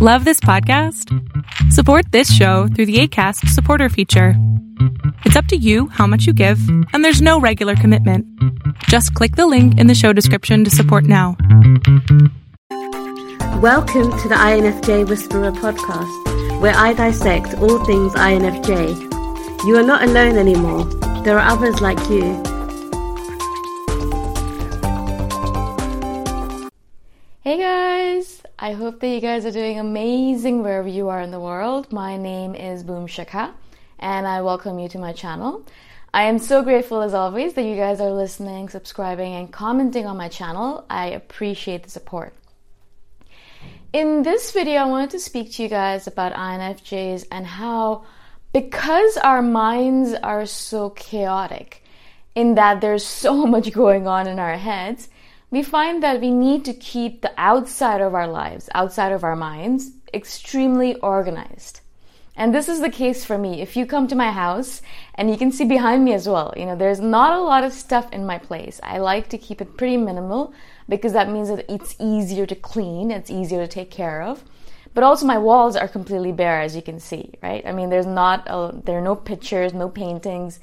Love this podcast? Support this show through the ACAST supporter feature. It's up to you how much you give, and there's no regular commitment. Just click the link in the show description to support now. Welcome to the INFJ Whisperer podcast, where I dissect all things INFJ. You are not alone anymore, there are others like you. Hey guys! I hope that you guys are doing amazing wherever you are in the world. My name is Boom Shikha and I welcome you to my channel. I am so grateful as always that you guys are listening, subscribing, and commenting on my channel. I appreciate the support. In this video, I wanted to speak to you guys about INFJs and how, because our minds are so chaotic, in that there's so much going on in our heads, we find that we need to keep the outside of our lives, outside of our minds, extremely organized. And this is the case for me. If you come to my house, and you can see behind me as well, you know, there's not a lot of stuff in my place. I like to keep it pretty minimal because that means that it's easier to clean, it's easier to take care of. But also my walls are completely bare, as you can see, right? I mean, there's not, a, there are no pictures, no paintings.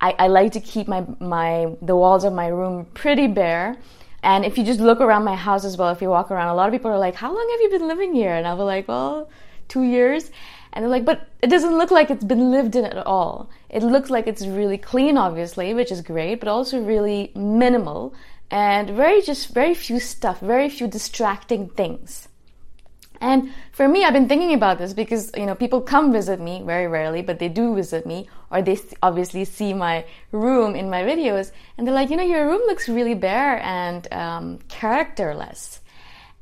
I, I like to keep my, my, the walls of my room pretty bare and if you just look around my house as well, if you walk around, a lot of people are like, How long have you been living here? And I'll be like, Well, two years. And they're like, But it doesn't look like it's been lived in at all. It looks like it's really clean, obviously, which is great, but also really minimal and very just very few stuff, very few distracting things. And for me, I've been thinking about this because, you know, people come visit me very rarely, but they do visit me, or they obviously see my room in my videos, and they're like, you know, your room looks really bare and um, characterless.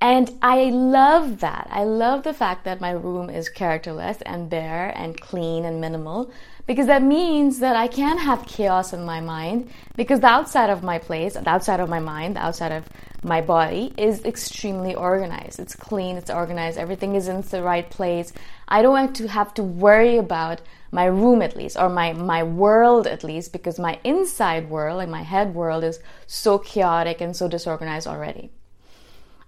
And I love that. I love the fact that my room is characterless and bare and clean and minimal because that means that I can have chaos in my mind because the outside of my place, the outside of my mind, the outside of my body is extremely organized. It's clean, it's organized, everything is in the right place. I don't want to have to worry about my room at least or my my world at least because my inside world, like my head world is so chaotic and so disorganized already.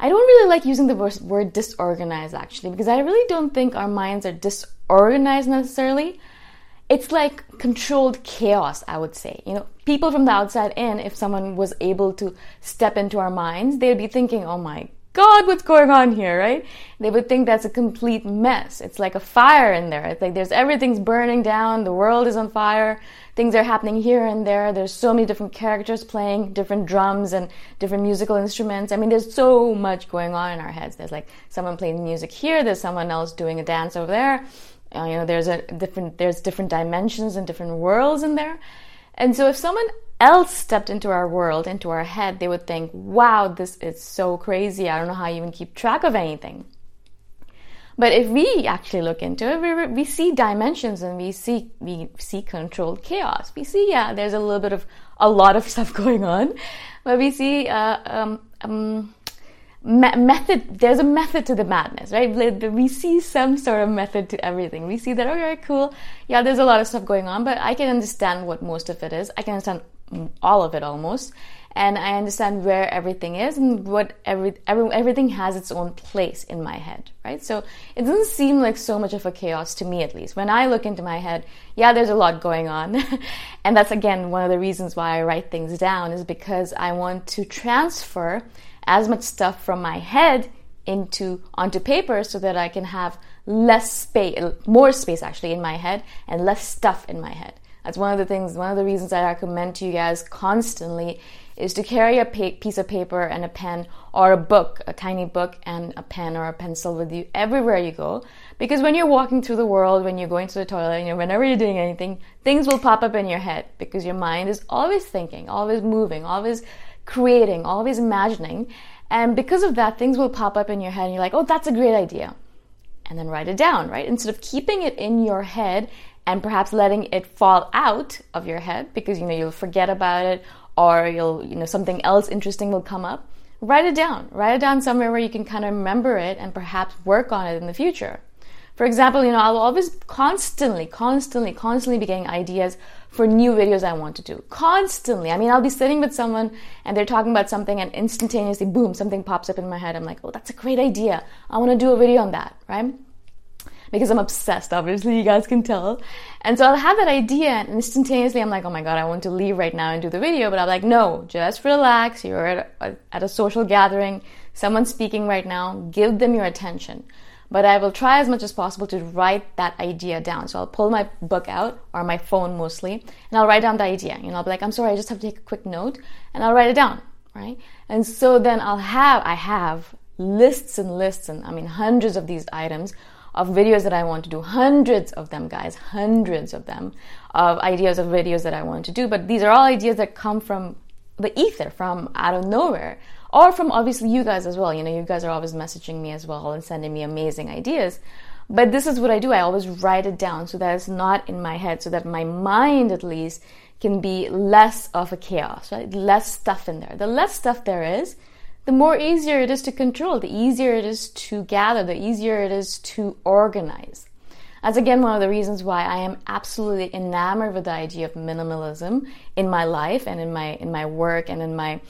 I don't really like using the word disorganized actually because I really don't think our minds are disorganized necessarily. It's like controlled chaos, I would say. You know, people from the outside in, if someone was able to step into our minds, they'd be thinking, oh my God, what's going on here, right? They would think that's a complete mess. It's like a fire in there. It's like there's everything's burning down, the world is on fire, things are happening here and there. There's so many different characters playing different drums and different musical instruments. I mean, there's so much going on in our heads. There's like someone playing music here, there's someone else doing a dance over there. Uh, you know, there's a different there's different dimensions and different worlds in there. And so if someone else stepped into our world, into our head, they would think, wow, this is so crazy. I don't know how you even keep track of anything. But if we actually look into it, we, we see dimensions and we see we see controlled chaos. We see, yeah, there's a little bit of a lot of stuff going on, but we see uh, um, um, me- method. There's a method to the madness, right? We see some sort of method to everything. We see that, okay, cool, yeah, there's a lot of stuff going on, but I can understand what most of it is. I can understand all of it almost and I understand where everything is and what every, every everything has its own place in my head, right? So it doesn't seem like so much of a chaos to me, at least. When I look into my head, yeah, there's a lot going on, and that's again one of the reasons why I write things down is because I want to transfer as much stuff from my head into onto paper so that I can have less space, more space actually in my head, and less stuff in my head. That's one of the things, one of the reasons I recommend to you guys constantly is to carry a pa- piece of paper and a pen or a book, a tiny book and a pen or a pencil with you everywhere you go. Because when you're walking through the world, when you're going to the toilet, you know, whenever you're doing anything, things will pop up in your head because your mind is always thinking, always moving, always creating, always imagining. And because of that, things will pop up in your head and you're like, oh, that's a great idea. And then write it down, right? Instead of keeping it in your head and perhaps letting it fall out of your head because you know you'll forget about it or you'll you know something else interesting will come up write it down write it down somewhere where you can kind of remember it and perhaps work on it in the future For example, you know, I'll always constantly, constantly, constantly be getting ideas for new videos I want to do. Constantly. I mean, I'll be sitting with someone and they're talking about something and instantaneously, boom, something pops up in my head. I'm like, oh, that's a great idea. I want to do a video on that, right? Because I'm obsessed, obviously, you guys can tell. And so I'll have that idea and instantaneously I'm like, oh my God, I want to leave right now and do the video. But I'm like, no, just relax. You're at a, at a social gathering. Someone's speaking right now. Give them your attention but I will try as much as possible to write that idea down. So I'll pull my book out or my phone mostly, and I'll write down the idea. You know, I'll be like, I'm sorry, I just have to take a quick note, and I'll write it down, right? And so then I'll have, I have lists and lists, and I mean hundreds of these items of videos that I want to do, hundreds of them, guys, hundreds of them, of ideas of videos that I want to do. But these are all ideas that come from the ether, from out of nowhere or from obviously you guys as well. You know, you guys are always messaging me as well and sending me amazing ideas. But this is what I do. I always write it down so that it's not in my head, so that my mind at least can be less of a chaos, right? Less stuff in there. The less stuff there is, the more easier it is to control, the easier it is to gather, the easier it is to organize. That's again one of the reasons why I am absolutely enamored with the idea of minimalism in my life and in my in my work and in my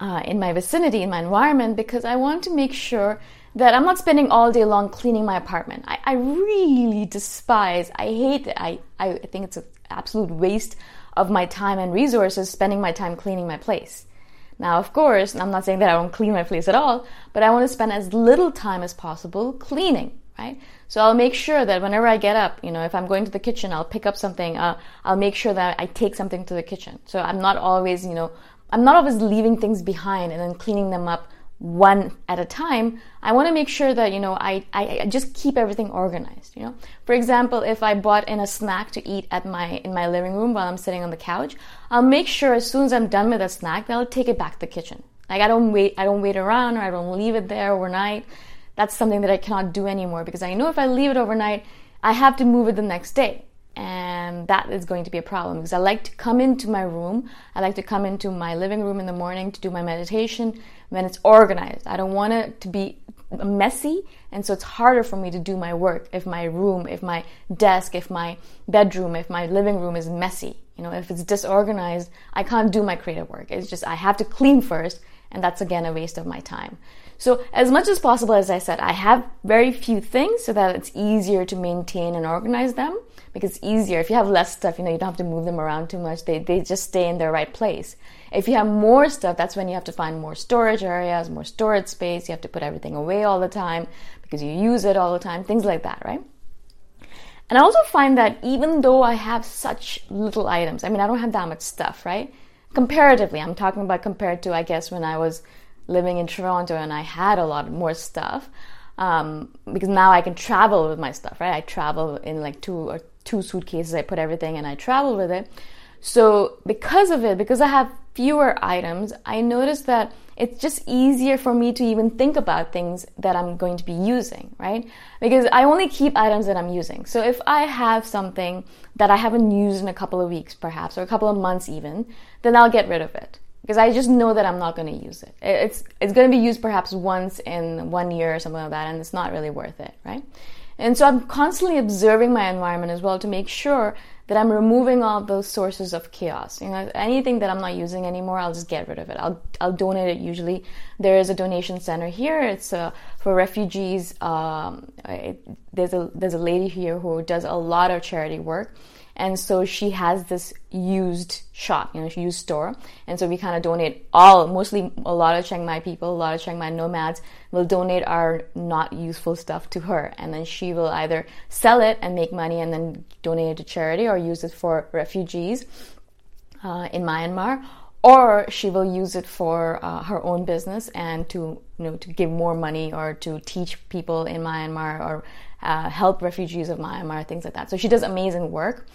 uh, in my vicinity, in my environment, because I want to make sure that I'm not spending all day long cleaning my apartment. I, I really despise, I hate it. I, I think it's an absolute waste of my time and resources spending my time cleaning my place. Now, of course, I'm not saying that I don't clean my place at all, but I want to spend as little time as possible cleaning, right? So I'll make sure that whenever I get up, you know, if I'm going to the kitchen, I'll pick up something. Uh, I'll make sure that I take something to the kitchen. So I'm not always, you know, I'm not always leaving things behind and then cleaning them up one at a time. I want to make sure that, you know, I, I just keep everything organized, you know. For example, if I bought in a snack to eat at my, in my living room while I'm sitting on the couch, I'll make sure as soon as I'm done with that snack, that I'll take it back to the kitchen. Like I don't wait, I don't wait around or I don't leave it there overnight. That's something that I cannot do anymore because I know if I leave it overnight, I have to move it the next day and that is going to be a problem because I like to come into my room. I like to come into my living room in the morning to do my meditation when it's organized. I don't want it to be messy, and so it's harder for me to do my work if my room, if my desk, if my bedroom, if my living room is messy. You know, if it's disorganized, I can't do my creative work. It's just I have to clean first, and that's again a waste of my time. So, as much as possible, as I said, I have very few things so that it's easier to maintain and organize them because it's easier. If you have less stuff, you know, you don't have to move them around too much. They, they just stay in their right place. If you have more stuff, that's when you have to find more storage areas, more storage space. You have to put everything away all the time because you use it all the time, things like that, right? And I also find that even though I have such little items, I mean, I don't have that much stuff, right? Comparatively, I'm talking about compared to, I guess, when I was living in Toronto and I had a lot more stuff. Um, because now I can travel with my stuff, right? I travel in like two or two suitcases. I put everything and I travel with it. So because of it, because I have fewer items, I noticed that it's just easier for me to even think about things that I'm going to be using, right? Because I only keep items that I'm using. So if I have something that I haven't used in a couple of weeks, perhaps, or a couple of months even, then I'll get rid of it because I just know that I'm not going to use it. It's it's going to be used perhaps once in one year or something like that, and it's not really worth it, right? And so I'm constantly observing my environment as well to make sure that I'm removing all those sources of chaos. You know, anything that I'm not using anymore, I'll just get rid of it. I'll I'll donate it. Usually, there is a donation center here. It's uh, for refugees. Um, it, there's a there's a lady here who does a lot of charity work and so she has this used shop, you know, used store. And so we kind of donate all, mostly a lot of Chiang Mai people, a lot of Chiang Mai nomads will donate our not useful stuff to her. And then she will either sell it and make money and then donate it to charity or use it for refugees uh, in Myanmar. Or she will use it for uh, her own business and to you know to give more money or to teach people in Myanmar or uh, help refugees of Myanmar, things like that. So she does amazing work.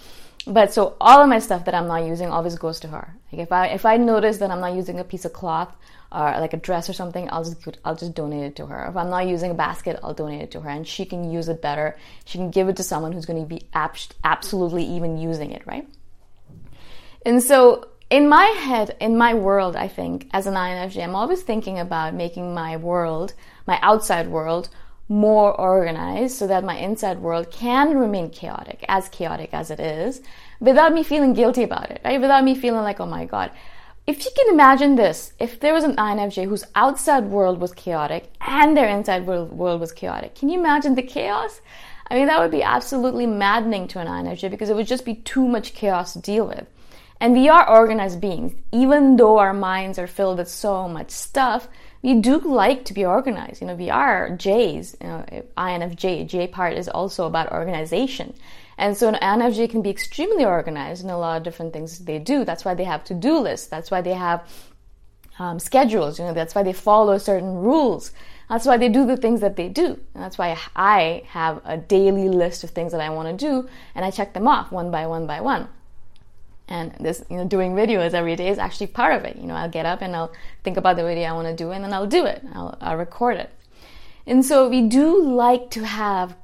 But so all of my stuff that I'm not using always goes to her. Like if I if I notice that I'm not using a piece of cloth or like a dress or something, I'll just I'll just donate it to her. If I'm not using a basket, I'll donate it to her, and she can use it better. She can give it to someone who's going to be absolutely even using it, right? And so in my head, in my world, I think as an INFJ, I'm always thinking about making my world, my outside world, more organized so that my inside world can remain chaotic, as chaotic as it is, without me feeling guilty about it, right? Without me feeling like, oh my God. If you can imagine this, if there was an INFJ whose outside world was chaotic and their inside world, world was chaotic, can you imagine the chaos? I mean, that would be absolutely maddening to an INFJ because it would just be too much chaos to deal with. And we are organized beings. Even though our minds are filled with so much stuff, we do like to be organized. You know, we are J's, you know, INFJ. J part is also about organization. And so an INFJ can be extremely organized in a lot of different things they do. That's why they have to-do lists. That's why they have um, schedules. You know, that's why they follow certain rules. That's why they do the things that they do. And that's why I have a daily list of things that I want to do, and I check them off one by one by one. And this, you know, doing videos every day is actually part of it. You know, I'll get up and I'll think about the video I want to do, and then I'll do it. I'll, I'll record it. And so we do like to have,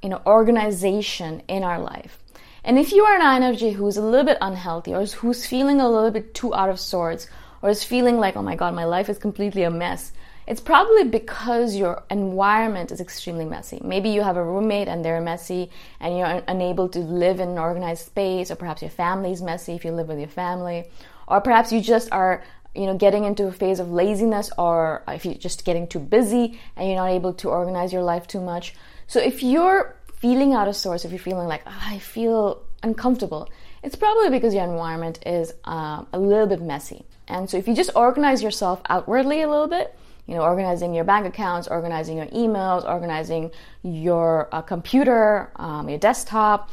you know, organization in our life. And if you are an INFJ who's a little bit unhealthy or who's feeling a little bit too out of sorts or is feeling like, oh my God, my life is completely a mess, it's probably because your environment is extremely messy. Maybe you have a roommate and they're messy and you're unable to live in an organized space, or perhaps your family is messy if you live with your family, or perhaps you just are you know getting into a phase of laziness or if you're just getting too busy and you're not able to organize your life too much. So if you're feeling out of sorts, if you're feeling like oh, I feel uncomfortable, it's probably because your environment is uh, a little bit messy. And so if you just organize yourself outwardly a little bit, you know, organizing your bank accounts, organizing your emails, organizing your uh, computer, um, your desktop,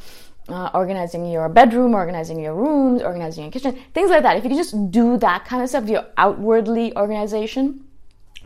uh, organizing your bedroom, organizing your rooms, organizing your kitchen, things like that. If you can just do that kind of stuff, your outwardly organization,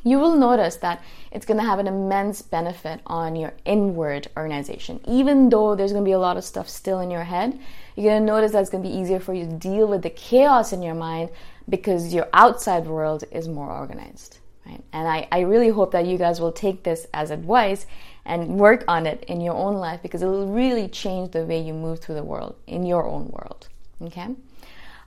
you will notice that it's going to have an immense benefit on your inward organization. Even though there's going to be a lot of stuff still in your head, you're going to notice that it's going to be easier for you to deal with the chaos in your mind because your outside world is more organized. Right? And I, I really hope that you guys will take this as advice and work on it in your own life because it will really change the way you move through the world in your own world. Okay?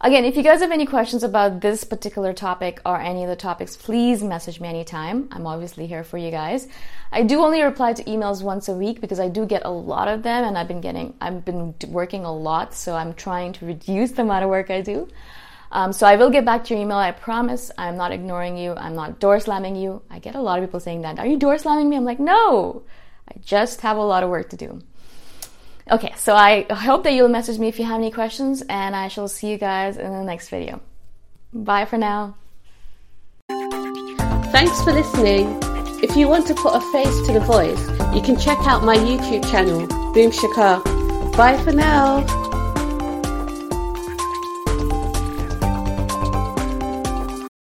Again, if you guys have any questions about this particular topic or any of the topics, please message me anytime. I'm obviously here for you guys. I do only reply to emails once a week because I do get a lot of them and I've been getting, I've been working a lot, so I'm trying to reduce the amount of work I do. Um, so I will get back to your email. I promise. I'm not ignoring you. I'm not door slamming you. I get a lot of people saying that. Are you door slamming me? I'm like, no. I just have a lot of work to do. Okay, so I hope that you'll message me if you have any questions, and I shall see you guys in the next video. Bye for now. Thanks for listening. If you want to put a face to the voice, you can check out my YouTube channel, Boom Shikha. Bye for now.